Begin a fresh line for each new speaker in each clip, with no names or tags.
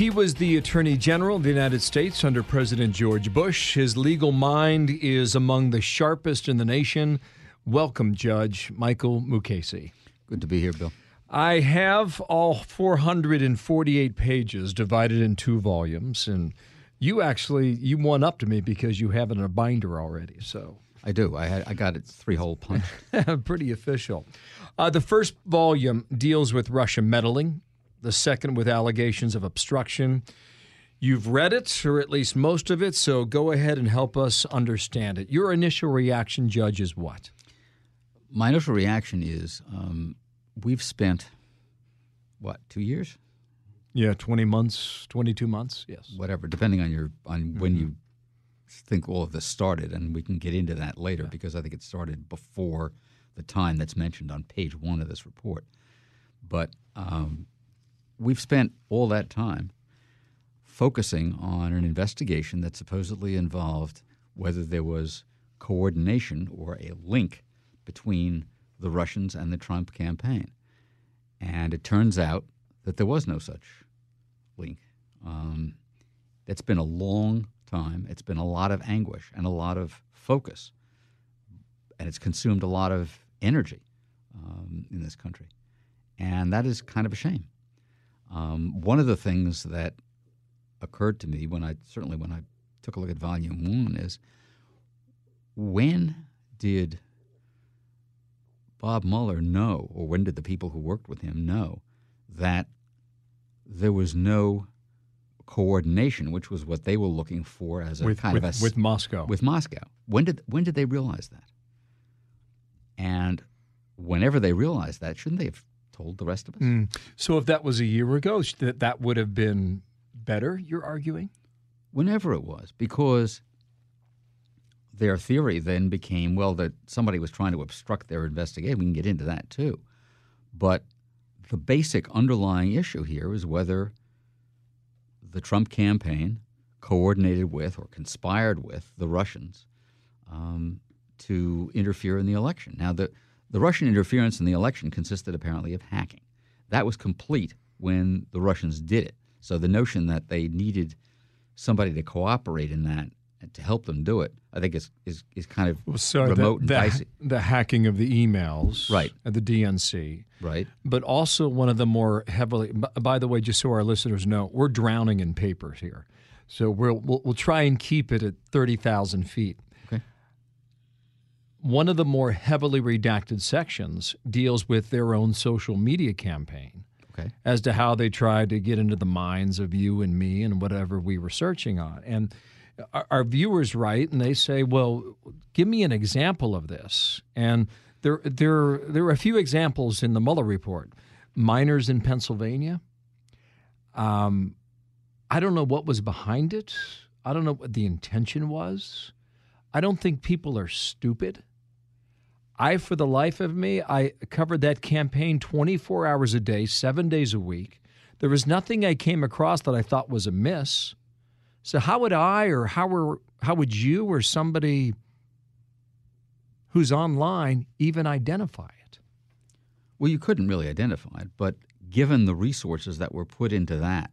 He was the Attorney General of the United States under President George Bush. His legal mind is among the sharpest in the nation. Welcome, Judge Michael Mukasey.
Good to be here, Bill.
I have all 448 pages divided in two volumes, and you actually you won up to me because you have it in a binder already. So
I do. I had, I got it three hole punch.
pretty official. Uh, the first volume deals with Russia meddling the second with allegations of obstruction. You've read it, or at least most of it, so go ahead and help us understand it. Your initial reaction, Judge, is what?
My initial reaction is um, we've spent, what, two years?
Yeah, 20 months, 22 months, yes.
Whatever, depending on your on mm-hmm. when you think all of this started, and we can get into that later yeah. because I think it started before the time that's mentioned on page one of this report. But um, we've spent all that time focusing on an investigation that supposedly involved whether there was coordination or a link between the Russians and the Trump campaign. And it turns out that there was no such link. Um, it's been a long time. It's been a lot of anguish and a lot of focus. And it's consumed a lot of energy um, in this country. And that is kind of a shame. Um, one of the things that occurred to me when I certainly when I took a look at volume one is when did Bob Mueller know, or when did the people who worked with him know that there was no coordination, which was what they were looking for as a
with,
kind
with,
of a,
with Moscow.
With Moscow, when did when did they realize that? And whenever they realized that, shouldn't they have told the rest of us. Mm.
So if that was a year ago, that that would have been better. You're arguing.
Whenever it was, because their theory then became well that somebody was trying to obstruct their investigation. We can get into that too, but the basic underlying issue here is whether the Trump campaign coordinated with or conspired with the Russians um, to interfere in the election. Now, the the Russian interference in the election consisted apparently of hacking. That was complete when the Russians did it. So the notion that they needed somebody to cooperate in that uh, to help them do it, I think is is, is kind of well, so remote
the,
and dicey.
The hacking of the emails,
right,
at the DNC,
right,
but also one of the more heavily. By the way, just so our listeners know, we're drowning in papers here, so we'll we'll, we'll try and keep it at thirty thousand feet one of the more heavily redacted sections deals with their own social media campaign
okay.
as to how they tried to get into the minds of you and me and whatever we were searching on. And our, our viewers write and they say, "Well, give me an example of this." And there, there, there are a few examples in the Mueller report. Miners in Pennsylvania. Um, I don't know what was behind it. I don't know what the intention was. I don't think people are stupid. I, for the life of me, I covered that campaign 24 hours a day, seven days a week. There was nothing I came across that I thought was amiss. So how would I, or how were, how would you, or somebody who's online even identify it?
Well, you couldn't really identify it, but given the resources that were put into that,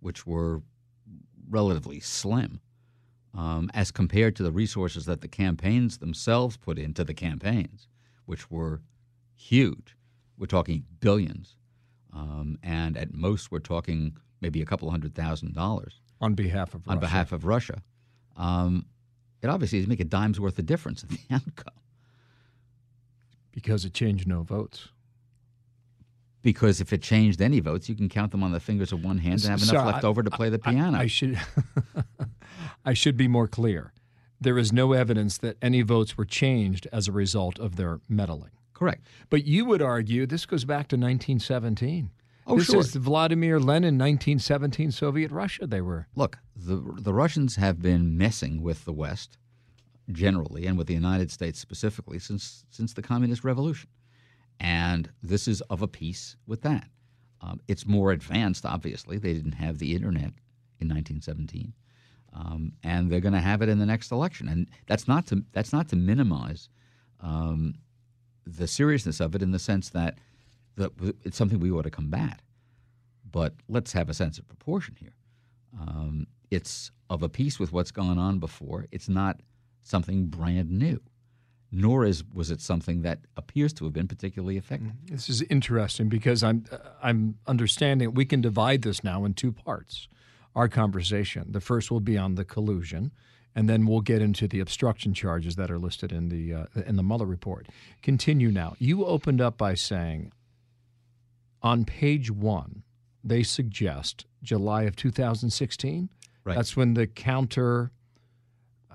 which were relatively slim, um, as compared to the resources that the campaigns themselves put into the campaigns, which were huge. We're talking billions. Um, and at most, we're talking maybe a couple hundred thousand dollars
on behalf of
on
Russia.
behalf of Russia. Um, it obviously doesn't make a dime's worth of difference in the outcome
because it changed no votes.
Because if it changed any votes, you can count them on the fingers of one hand and have enough
so
left
I,
over to play the piano.
I, I should I should be more clear. There is no evidence that any votes were changed as a result of their meddling.
Correct.
But you would argue this goes back to 1917.
Oh,
this
sure.
is Vladimir Lenin, 1917 Soviet Russia. They were.
Look, the the Russians have been messing with the West generally and with the United States specifically since since the communist revolution, and this is of a piece with that. Um, it's more advanced, obviously. They didn't have the internet in 1917, um, and they're going to have it in the next election. And that's not to that's not to minimize um, the seriousness of it in the sense that the, it's something we ought to combat. But let's have a sense of proportion here. Um, it's of a piece with what's gone on before. It's not something brand new, nor is was it something that appears to have been particularly effective.
This is interesting because I'm I'm understanding we can divide this now in two parts. Our conversation. The first will be on the collusion, and then we'll get into the obstruction charges that are listed in the uh, in the Mueller report. Continue now. You opened up by saying on page one they suggest July of 2016.
Right.
That's when the counter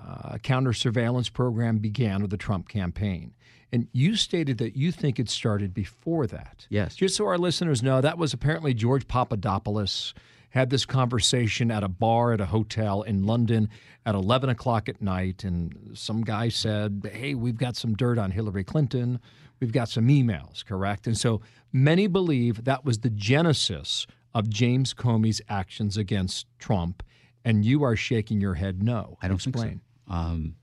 uh, counter surveillance program began with the Trump campaign. And you stated that you think it started before that.
Yes.
Just so our listeners know, that was apparently George Papadopoulos had this conversation at a bar at a hotel in London at 11 o'clock at night. And some guy said, Hey, we've got some dirt on Hillary Clinton. We've got some emails, correct? And so many believe that was the genesis of James Comey's actions against Trump. And you are shaking your head no.
I don't
Explain.
Um,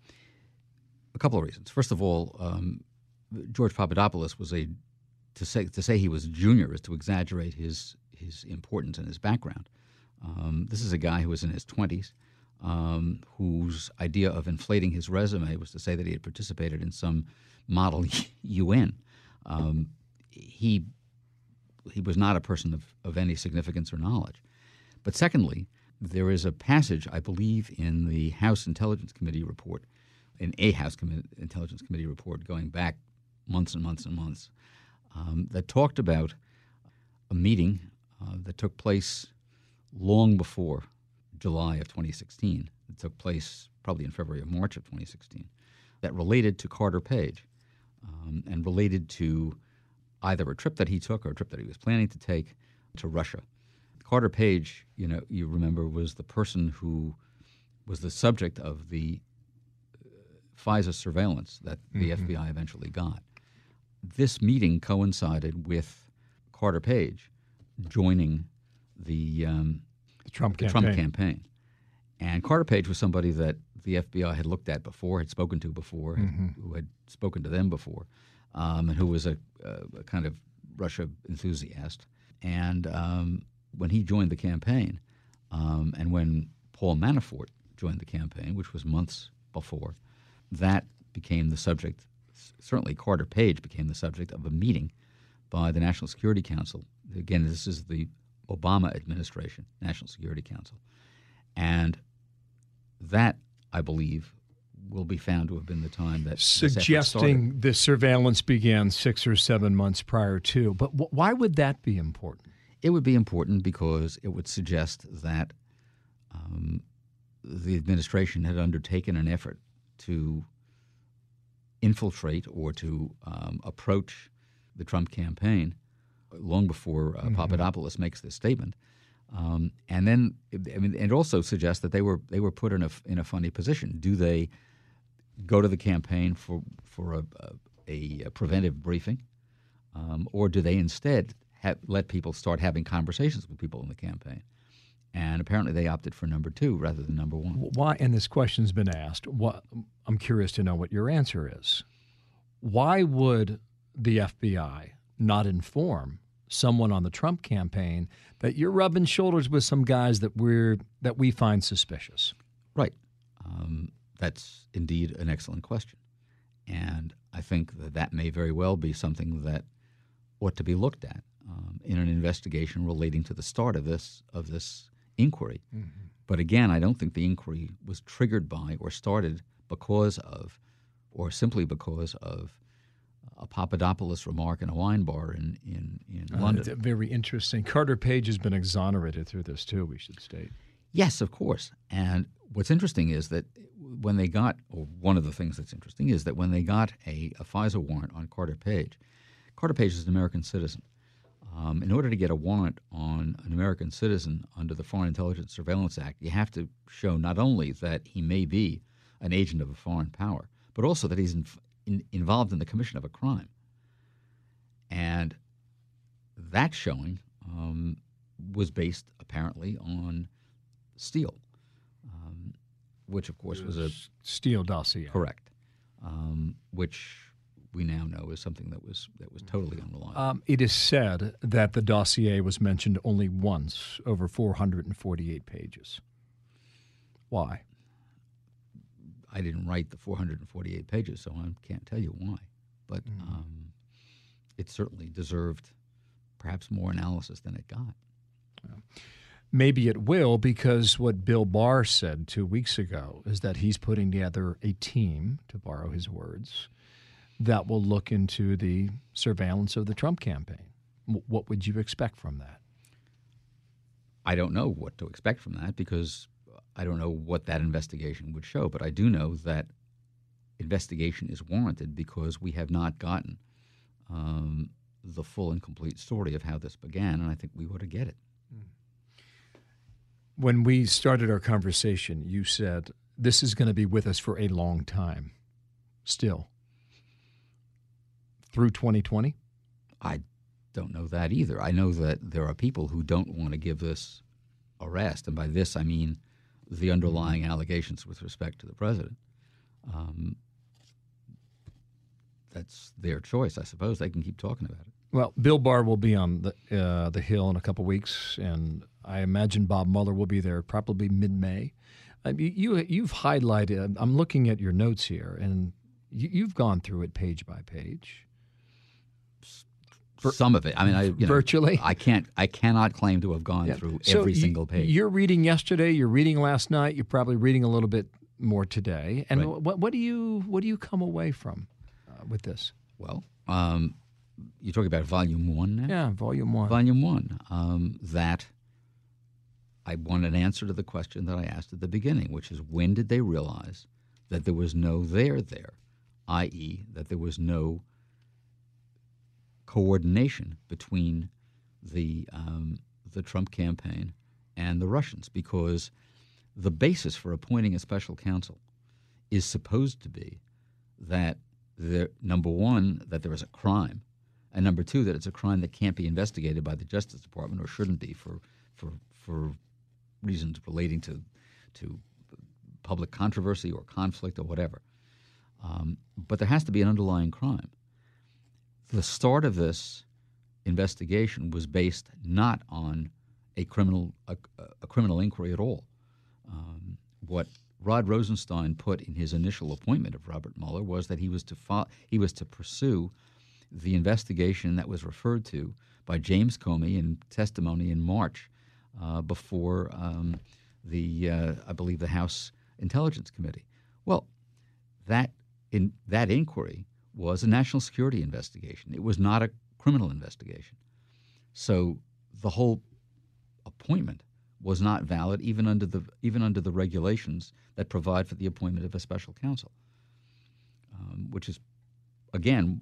a couple of reasons. First of all, um, George Papadopoulos was a to say to say he was a junior is to exaggerate his his importance and his background. Um, this is a guy who was in his twenties, um, whose idea of inflating his resume was to say that he had participated in some model UN. Um, he he was not a person of, of any significance or knowledge. But secondly, there is a passage, I believe, in the House Intelligence Committee report, in a House Com- Intelligence Committee report going back months and months and months, um, that talked about a meeting uh, that took place long before July of 2016. It took place probably in February or March of 2016, that related to Carter Page um, and related to either a trip that he took or a trip that he was planning to take to Russia. Carter Page, you know, you remember, was the person who was the subject of the uh, FISA surveillance that the
Mm-hmm.
FBI eventually got. This meeting coincided with Carter Page joining the, um,
The Trump
the
campaign.
Trump campaign. And Carter Page was somebody that the FBI had looked at before, had spoken to before,
Mm-hmm.
who had spoken to them before, um, and who was a, a, a kind of Russia enthusiast. And um, when he joined the campaign, um, and when Paul Manafort joined the campaign, which was months before, that became the subject. Certainly, Carter Page became the subject of a meeting by the National Security Council. Again, this is the Obama administration, National Security Council. And that, I believe, will be found to have been the time that.
Suggesting the surveillance began six or seven months prior to. But wh- why would that be important?
It would be important because it would suggest that um, the administration had undertaken an effort to infiltrate or to um, approach the Trump campaign long before uh, Papadopoulos makes this statement. Um, and then, I mean, it also suggests that they were they were put in a in a funny position. Do they go to the campaign for for a, a, a preventive briefing, um, or do they instead have, let people start having conversations with people in the campaign? And apparently, they opted for number two rather than number one.
Why? And this question's been asked. What, I'm curious to know what your answer is. Why would the FBI not inform someone on the Trump campaign that you're rubbing shoulders with some guys that we're that we find suspicious?
Right. Um, that's indeed an excellent question. And I think that that may very well be something that ought to be looked at um, in an investigation relating to the start of this of this inquiry. But again, I don't think the inquiry was triggered by or started because of, or simply because of, a Papadopoulos remark in a wine bar in in, in
Uh,
London.
very interesting. Carter Page has been exonerated through this too. We should state.
Yes, of course. And what's interesting is that when they got, or one of the things that's interesting is that when they got a, a FISA warrant on Carter Page, Carter Page is an American citizen. Um, in order to get a warrant on an American citizen under the Foreign Intelligence Surveillance Act, you have to show not only that he may be an agent of a foreign power, but also that he's in, in, involved in the commission of a crime. And that showing um, was based apparently on Steele, um, which of course was a
Steele dossier.
correct, um, which we now know is something that was that was totally unreliable.
Um, it is said that the dossier was mentioned only once over 448 pages. Why?
I didn't write the 448 pages, so I can't tell you why. But
Mm-hmm.
um, it certainly deserved perhaps more analysis than it got.
Maybe it will because what Bill Barr said two weeks ago is that he's putting together a team, to borrow his words, that will look into the surveillance of the Trump campaign. What would you expect from that?
I don't know what to expect from that because I don't know what that investigation would show. But I do know that investigation is warranted because we have not gotten um, the full and complete story of how this began, and I think we ought to get it.
When we started our conversation, you said this is going to be with us for a long time, still. Through 2020?
I don't know that either. I know that there are people who don't want to give this a rest, and by this I mean the underlying allegations with respect to the president. Um, that's their choice, I suppose. They can keep talking about it.
Well, Bill Barr will be on the uh, the Hill in a couple weeks, and I imagine Bob Mueller will be there probably mid May. Uh, you, you you've highlighted. I'm looking at your notes here, and you, you've gone through it page by page.
Some of it. I mean, I you know,
Virtually?
I can't. I cannot claim to have gone through
So
every
you-
single page.
You're reading yesterday. You're reading last night. You're probably reading a little bit more today. And
Right.
what what do you what do you come away from uh, with this?
well, um, you're talking about volume one now.
Yeah, volume one.
Volume one. Um, that I want an answer to the question that I asked at the beginning, which is when did they realize that there was no there there, i.e., that there was no coordination between the um, the Trump campaign and the Russians, because the basis for appointing a special counsel is supposed to be that number one, that there is a crime, and number two, that it's a crime that can't be investigated by the Justice Department or shouldn't be for for for reasons relating to to public controversy or conflict or whatever. Um, but there has to be an underlying crime. The start of this investigation was based not on a criminal a, a criminal inquiry at all. Um, what Rod Rosenstein put in his initial appointment of Robert Mueller was that he was to fo- he was to pursue the investigation that was referred to by James Comey in testimony in March uh, before um, the uh, I believe the House Intelligence Committee. Well, that in that inquiry was a national security investigation. It was not a criminal investigation. So the whole appointment was not valid even under the even under the regulations that provide for the appointment of a special counsel, um, which is again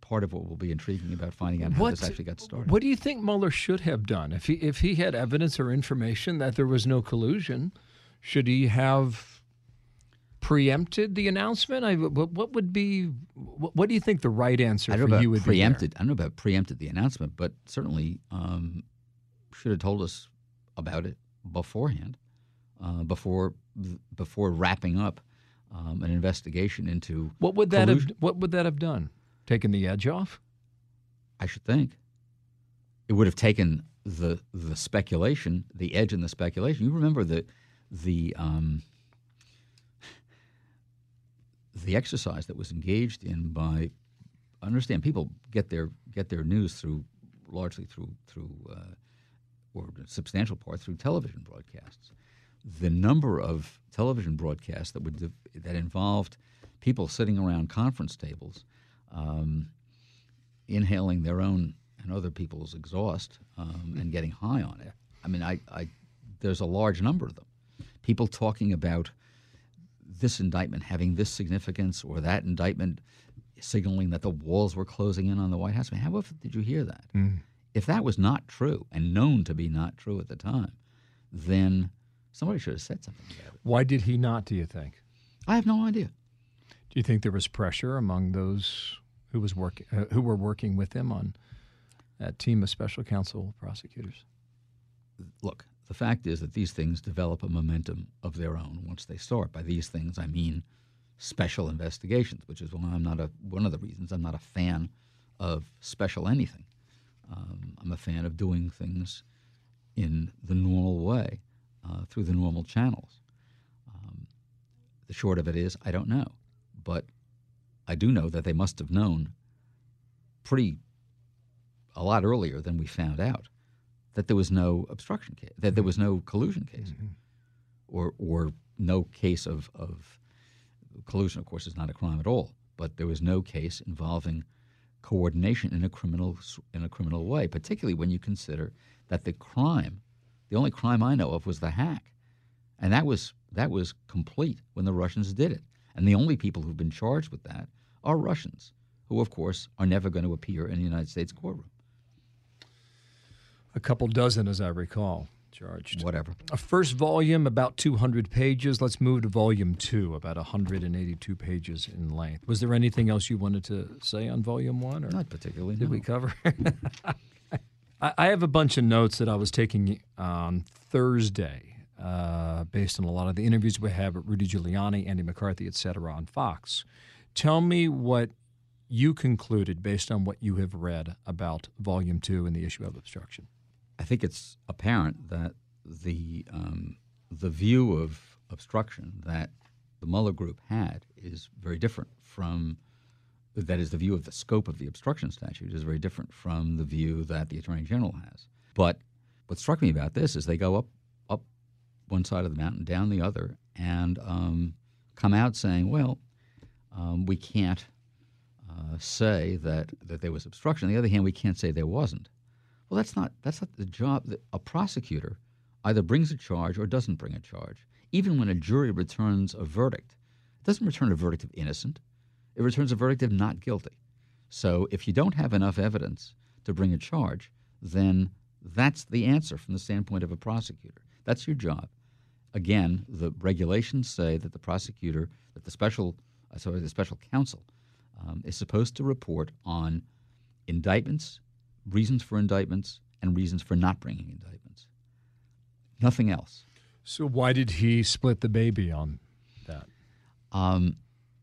part of what will be intriguing about finding out how this actually got started.
What do you think Mueller should have done if he if he had evidence or information that there was no collusion? Should he have preempted the announcement? I, what, would be? What, do you think the right answer for you would
preempted. I don't know about preempted the announcement, but certainly um, should have told us about it beforehand, uh, before before wrapping up um, an investigation into?
What would that have? What would that have done? Taken the edge off?
I should think. It would have taken the the speculation, the edge in the speculation. You remember the the um, the exercise that was engaged in by I understand people get their get their news through largely through through uh, or substantial part through television broadcasts. The number of television broadcasts that would that involved people sitting around conference tables, um, inhaling their own and other people's exhaust um, and getting high on it. I mean, I, I there's a large number of them. People talking about this indictment having this significance or that indictment signaling that the walls were closing in on the White House. I mean, how often did you hear that? If that was not true and known to be not true at the time, then somebody should have said something about it.
Why did he not? Do you think?
I have no idea.
Do you think there was pressure among those who was working uh, who were working with him on that team of special counsel prosecutors?
Look, the fact is that these things develop a momentum of their own once they start. By these things, I mean special investigations, which is why I'm not a one of the reasons I'm not a fan of special anything. Um, I'm a fan of doing things in the normal way uh, through the normal channels. Um, the short of it is, I don't know, but I do know that they must have known pretty a lot earlier than we found out that there was no obstruction case, that there mm-hmm. was no collusion case, mm-hmm. or or no case of, of collusion. Of course, is not a crime at all, but there was no case involving coordination in a criminal in a criminal way, particularly when you consider that the crime, the only crime I know of, was the hack, and that was that was complete when the Russians did it, and the only people who've been charged with that are Russians, who of course are never going to appear in the United States courtroom.
A couple dozen, as I recall, charged.
Whatever.
A first volume, about 200 pages. Let's move to volume two, about 182 pages in length. Was there anything else you wanted to say on volume one? Or
Not particularly.
did
no.
we cover? I I have a bunch of notes that I was taking on Thursday, uh, based on a lot of the interviews we have with Rudy Giuliani, Andy McCarthy, et cetera, on Fox. Tell me what you concluded based on what you have read about Volume Two and the issue of obstruction.
I think it's apparent that the um, the view of obstruction that the Mueller group had is very different from that is the view of the scope of the obstruction statute is very different from the view that the attorney general has. But what struck me about this is they go up up one side of the mountain, down the other, and um, come out saying, "Well, um, we can't uh, say that that there was obstruction. On the other hand, we can't say there wasn't." Well, that's not that's not the job. A prosecutor either brings a charge or doesn't bring a charge. Even when a jury returns a verdict, it doesn't return a verdict of innocent. It returns a verdict of not guilty. So if you don't have enough evidence to bring a charge, then that's the answer from the standpoint of a prosecutor. That's your job. Again, the regulations say that the prosecutor, that the special, uh, sorry, the special counsel, um, is supposed to report on indictments, reasons for indictments, and reasons for not bringing indictments. Nothing else.
So why did he split the baby on that?
Um,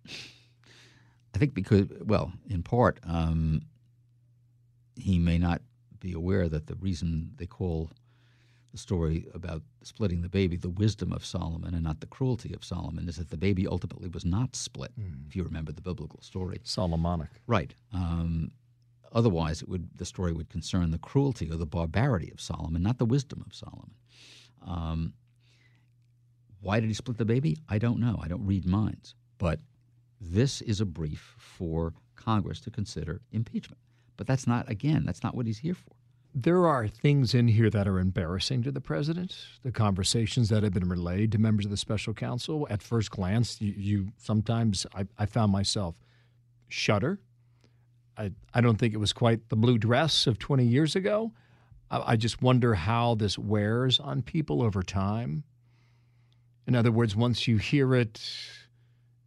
I think because, well, in part, um, he may not be aware that the reason they call the story about splitting the baby the wisdom of Solomon and not the cruelty of Solomon is that the baby ultimately was not split, if you remember the biblical story.
Solomonic.
Right. Um, otherwise, it would the story would concern the cruelty or the barbarity of Solomon, not the wisdom of Solomon. Um, why did he split the baby? I don't know. I don't read minds. But this is a brief for Congress to consider impeachment. But that's not, again, that's not what he's here for.
There are things in here that are embarrassing to the president. The conversations that have been relayed to members of the special counsel. At first glance, you, you sometimes I, I found myself shudder. I, I don't think it was quite the blue dress of 20 years ago. I, I just wonder how this wears on people over time. In other words, once you hear it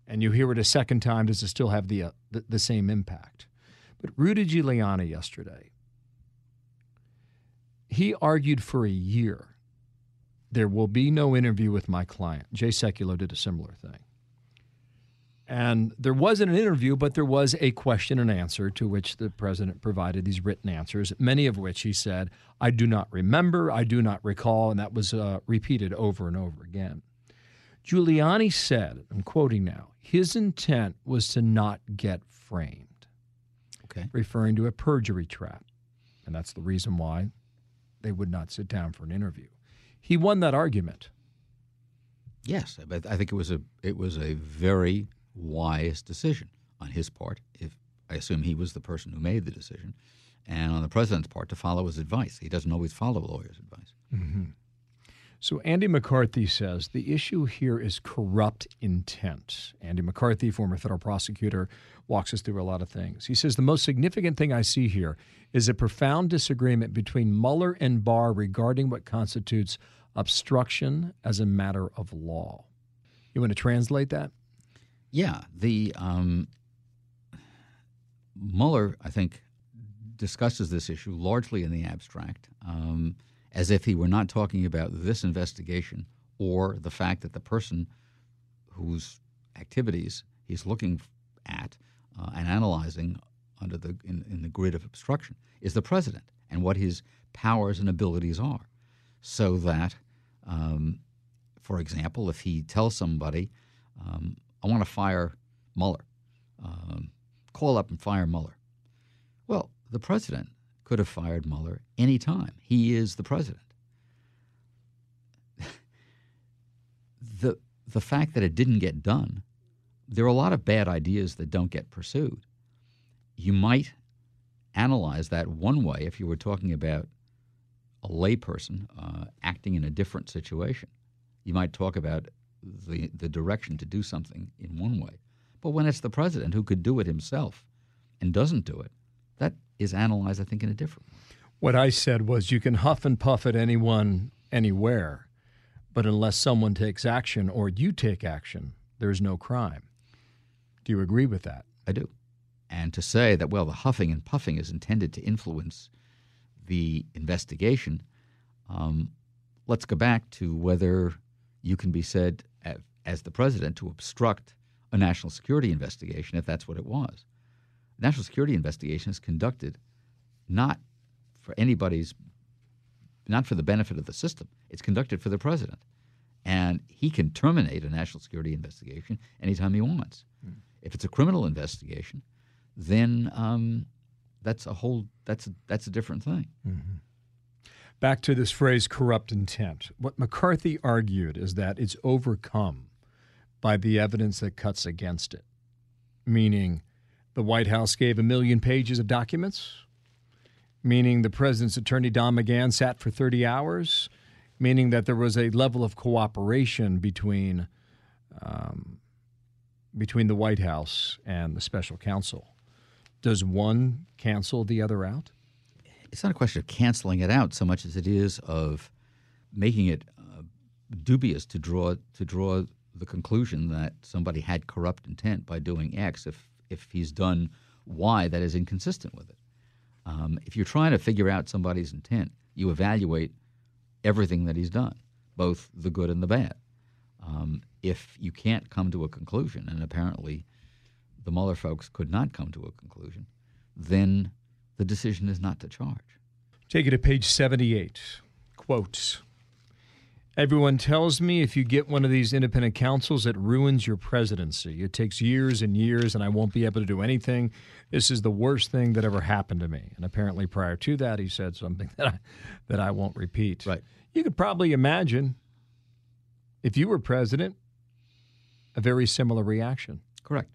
and you hear it a second time, does it still have the, uh, the, the same impact? But Rudy Giuliani yesterday, he argued for a year there will be no interview with my client. Jay Sekulow did a similar thing. And there wasn't an interview, but there was a question and answer to which the president provided these written answers, many of which he said, I do not remember, I do not recall, and that was uh, repeated over and over again. Giuliani said, I'm quoting now, his intent was to not get framed,
Okay.
referring to a perjury trap. And that's the reason why they would not sit down for an interview. He won that argument.
Yes, I think it was a it was a very wise decision on his part. If I assume he was the person who made the decision, and on the president's part to follow his advice. He doesn't always follow a lawyer's advice. Mm-hmm.
So Andy McCarthy says the issue here is corrupt intent. Andy McCarthy, former federal prosecutor, walks us through a lot of things. He says the most significant thing I see here is a profound disagreement between Mueller and Barr regarding what constitutes obstruction as a matter of law. You want to translate that?
Yeah, the um, Mueller, I think, discusses this issue largely in the abstract, um, as if he were not talking about this investigation or the fact that the person whose activities he's looking at uh, and analyzing under the in, in the grid of obstruction is the president and what his powers and abilities are, so that, um, for example, if he tells somebody, um, "I want to fire Mueller," um, call up and fire Mueller. Well, the president could have fired Mueller any time. He is the president. the the fact that it didn't get done, there are a lot of bad ideas that don't get pursued. You might analyze that one way if you were talking about a layperson uh, acting in a different situation. You might talk about the, the direction to do something in one way. But when it's the president who could do it himself and doesn't do it, that is analyzed, I think, in a different way.
What I said was you can huff and puff at anyone, anywhere, but unless someone takes action or you take action, there's no crime. Do you agree with that?
I do. And to say that, well, the huffing and puffing is intended to influence the investigation, um, let's go back to whether you can be said as the president to obstruct a national security investigation if that's what it was. A national security investigation is conducted not for anybody's, not for the benefit of the system. It's conducted for the president. And he can terminate a national security investigation anytime he wants. Mm. If it's a criminal investigation, then um, that's a whole that's a, that's a different thing. Mm-hmm.
Back to this phrase corrupt intent. What McCarthy argued is that it's overcome by the evidence that cuts against it, meaning the White House gave a million pages of documents, meaning the president's attorney, Don McGahn, sat for 30 hours, meaning that there was a level of cooperation between, um, between the White House and the special counsel. Does one cancel the other out?
It's not a question of canceling it out so much as it is of making it uh, dubious to draw to draw the conclusion that somebody had corrupt intent by doing X if if he's done Y that is inconsistent with it. Um, if you're trying to figure out somebody's intent, you evaluate everything that he's done, both the good and the bad. Um, if you can't come to a conclusion, and apparently the Mueller folks could not come to a conclusion, then the decision is not to charge.
Take it to page 78. Quote Everyone tells me if you get one of these independent counsels, it ruins your presidency. It takes years and years, and I won't be able to do anything. This is the worst thing that ever happened to me. And apparently, prior to that, he said something that I, that I won't repeat.
Right.
You could probably imagine if you were president, a very similar reaction.
Correct.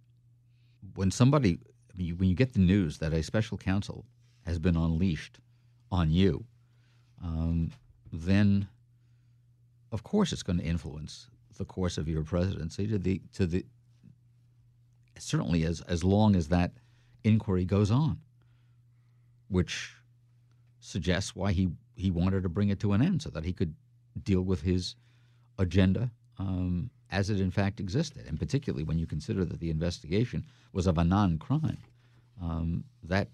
When somebody, when you get the news that a special counsel has been unleashed on you, um, then of course it's going to influence the course of your presidency to the to the certainly as as long as that inquiry goes on, which suggests why he he wanted to bring it to an end so that he could deal with his agenda um, as it in fact existed, and particularly when you consider that the investigation was of a non-crime, um, that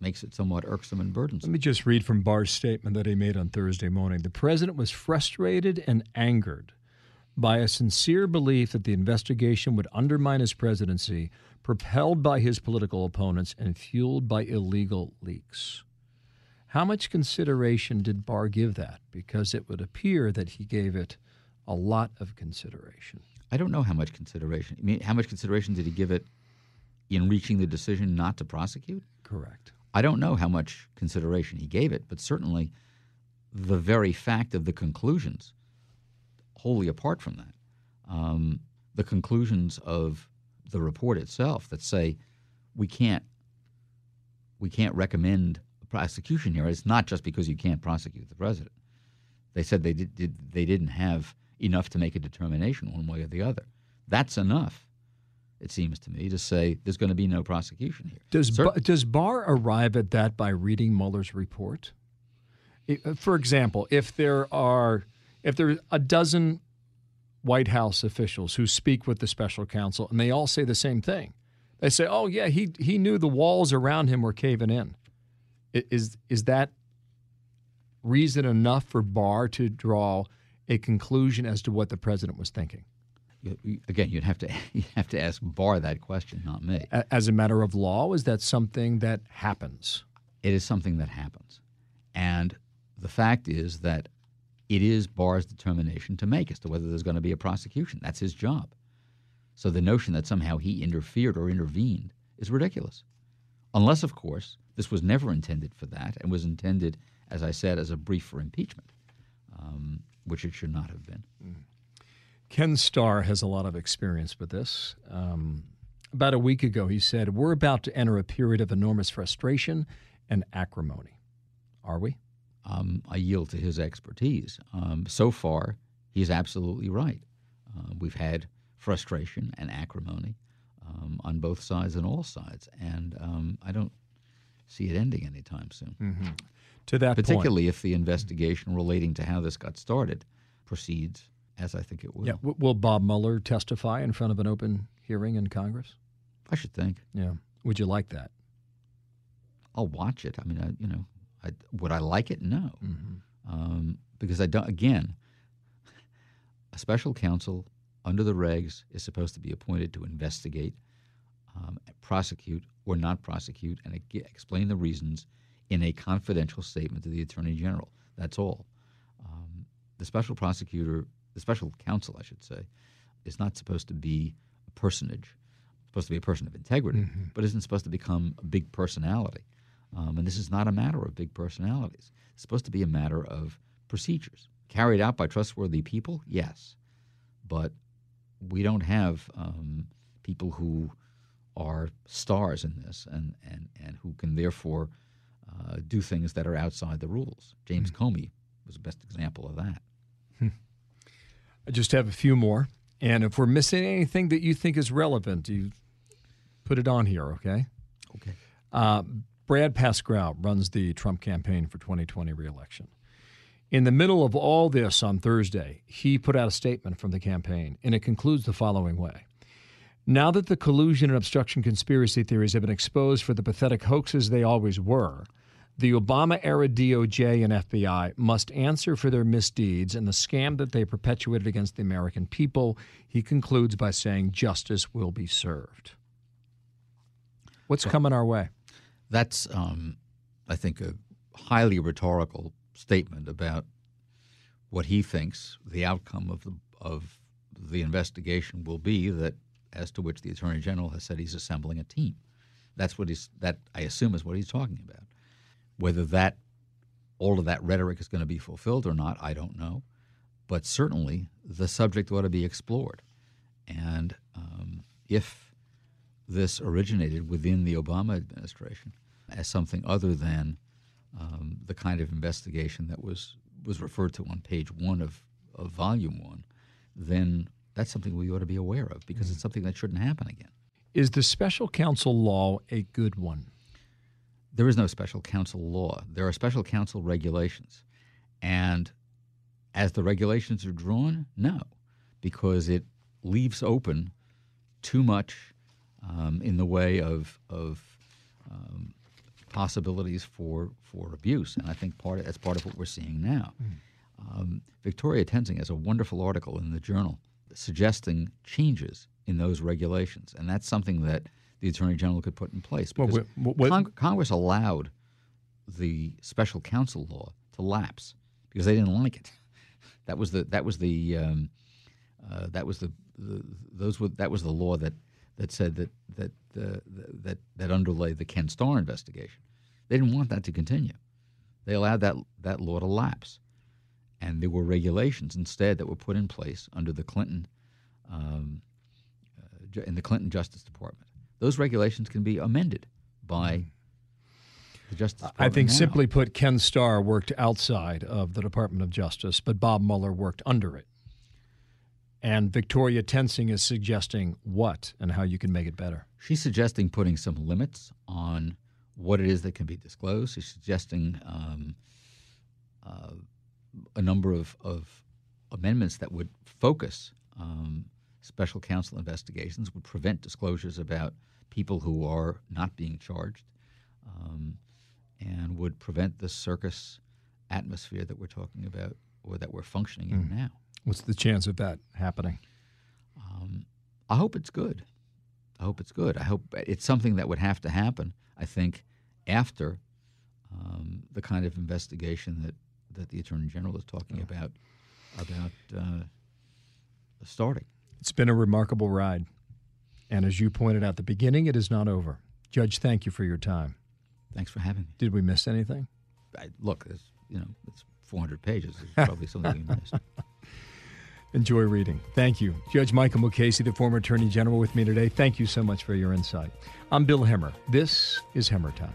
makes it somewhat irksome and burdensome.
Let me just read from Barr's statement that he made on Thursday morning. The president was frustrated and angered by a sincere belief that the investigation would undermine his presidency, propelled by his political opponents and fueled by illegal leaks. How much consideration did Barr give that? Because it would appear that he gave it a lot of consideration.
I don't know how much consideration. I mean, how much consideration did he give it in reaching the decision not to prosecute?
Correct.
I don't know how much consideration he gave it, but certainly the very fact of the conclusions, wholly apart from that, um, the conclusions of the report itself that say we can't we can't recommend prosecution here. It's not just because you can't prosecute the president. They said they did, did they didn't have enough to make a determination one way or the other. That's enough it seems to me, to say there's going to be no prosecution here.
Does, ba- does Barr arrive at that by reading Mueller's report? Uh, for example, if there are if there are a dozen White House officials who speak with the special counsel, and they all say the same thing. They say, "Oh yeah, he he knew the walls around him were caving in." Is is that reason enough for Barr to draw a conclusion as to what the president was thinking?
Again, you'd have to you have to ask Barr that question, not me.
As a matter of law, is that something that happens?
It is something that happens, and the fact is that it is Barr's determination to make as to whether there's going to be a prosecution. That's his job. So the notion that somehow he interfered or intervened is ridiculous. Unless, of course, this was never intended for that and was intended, as I said, as a brief for impeachment, um, which it should not have been.
Ken Starr has a lot of experience with this. Um, about a week ago, he said, We're about to enter a period of enormous frustration and acrimony. Are we?
Um, I yield to his expertise. Um, so far, he's absolutely right. Uh, we've had frustration and acrimony um, on both sides and all sides, and um, I don't see it ending anytime soon.
Mm-hmm. To that
particularly
point.
if the investigation relating to how this got started proceeds as I think it will.
Yeah. W- will Bob Mueller testify in front of an open hearing in Congress?
I should think.
Yeah. Would you like that?
I'll watch it. I mean, I, you know, I, would I like it? No, mm-hmm. um, because I don't. Again, a special counsel under the regs is supposed to be appointed to investigate, um, prosecute, or not prosecute, and explain the reasons in a confidential statement to the attorney general. That's all. Um, the special prosecutor, the special counsel, I should say, is not supposed to be a personage. It's supposed to be a person of integrity, mm-hmm. but isn't supposed to become a big personality. Um, and this is not a matter of big personalities. It's supposed to be a matter of procedures carried out by trustworthy people. Yes, but we don't have um, people who are stars in this and, and, and who can therefore uh, do things that are outside the rules. James mm-hmm. Comey was the best example of that.
I just have a few more. And if we're missing anything that you think is relevant, you put it on here, okay?
Okay.
Uh, Brad Parscale runs the Trump campaign for 2020 reelection. In the middle of all this on Thursday, he put out a statement from the campaign, and it concludes the following way. Now that the collusion and obstruction conspiracy theories have been exposed for the pathetic hoaxes they always were, the Obama era DOJ and FBI must answer for their misdeeds and the scam that they perpetuated against the American people. He concludes by saying justice will be served. What's well, coming our way?
That's, um, I think, a highly rhetorical statement about what he thinks the outcome of the of the investigation will be. That as to which the attorney general has said he's assembling a team. That's what he's that I assume is what he's talking about. Whether that all of that rhetoric is going to be fulfilled or not, I don't know. But certainly the subject ought to be explored. And um, if this originated within the Obama administration as something other than um, the kind of investigation that was was referred to on page one of, of volume one, then that's something we ought to be aware of because mm-hmm. it's something that shouldn't happen again.
Is the special counsel law a good one?
There is no special counsel law. There are special counsel regulations. And as the regulations are drawn, no, because it leaves open too much um, in the way of of um, possibilities for for abuse, and I think part of, that's part of what we're seeing now. Mm. Um, Victoria Toensing has a wonderful article in the journal suggesting changes in those regulations, and that's something that the Attorney General could put in place. Because well, what, what, Cong- Congress allowed the special counsel law to lapse because they didn't like it. That was the that was the um, uh, that was the, the, those were that was the law that that said that that uh, that that underlay the Ken Starr investigation. They didn't want that to continue. They allowed that that law to lapse, and there were regulations instead that were put in place under the Clinton um, uh, in the Clinton Justice Department. Those regulations can be amended by the Justice Department.
I think
now.
simply put, Ken Starr worked outside of the Department of Justice, but Bob Mueller worked under it. And Victoria Toensing is suggesting what and how you can make it better.
She's suggesting putting some limits on what it is that can be disclosed. She's suggesting um, uh, a number of, of, amendments that would focus um, special counsel investigations, would prevent disclosures about people who are not being charged, um, and would prevent the circus atmosphere that we're talking about or that we're functioning in now.
What's the chance of that happening?
I hope it's good. I hope it's good. I hope it's something that would have to happen. I think after um, the kind of investigation that, that the attorney general is talking about about uh, starting.
It's been a remarkable ride. And as you pointed out at the beginning, it is not over. Judge, thank you for your time.
Thanks for having me.
Did we miss anything?
I, look, it's, you know, it's 400 pages. There's probably something we missed.
Enjoy reading. Thank you. Judge Michael Mukasey, the former Attorney General, with me today. Thank you so much for your insight. I'm Bill Hemmer. This is Hemmer Time.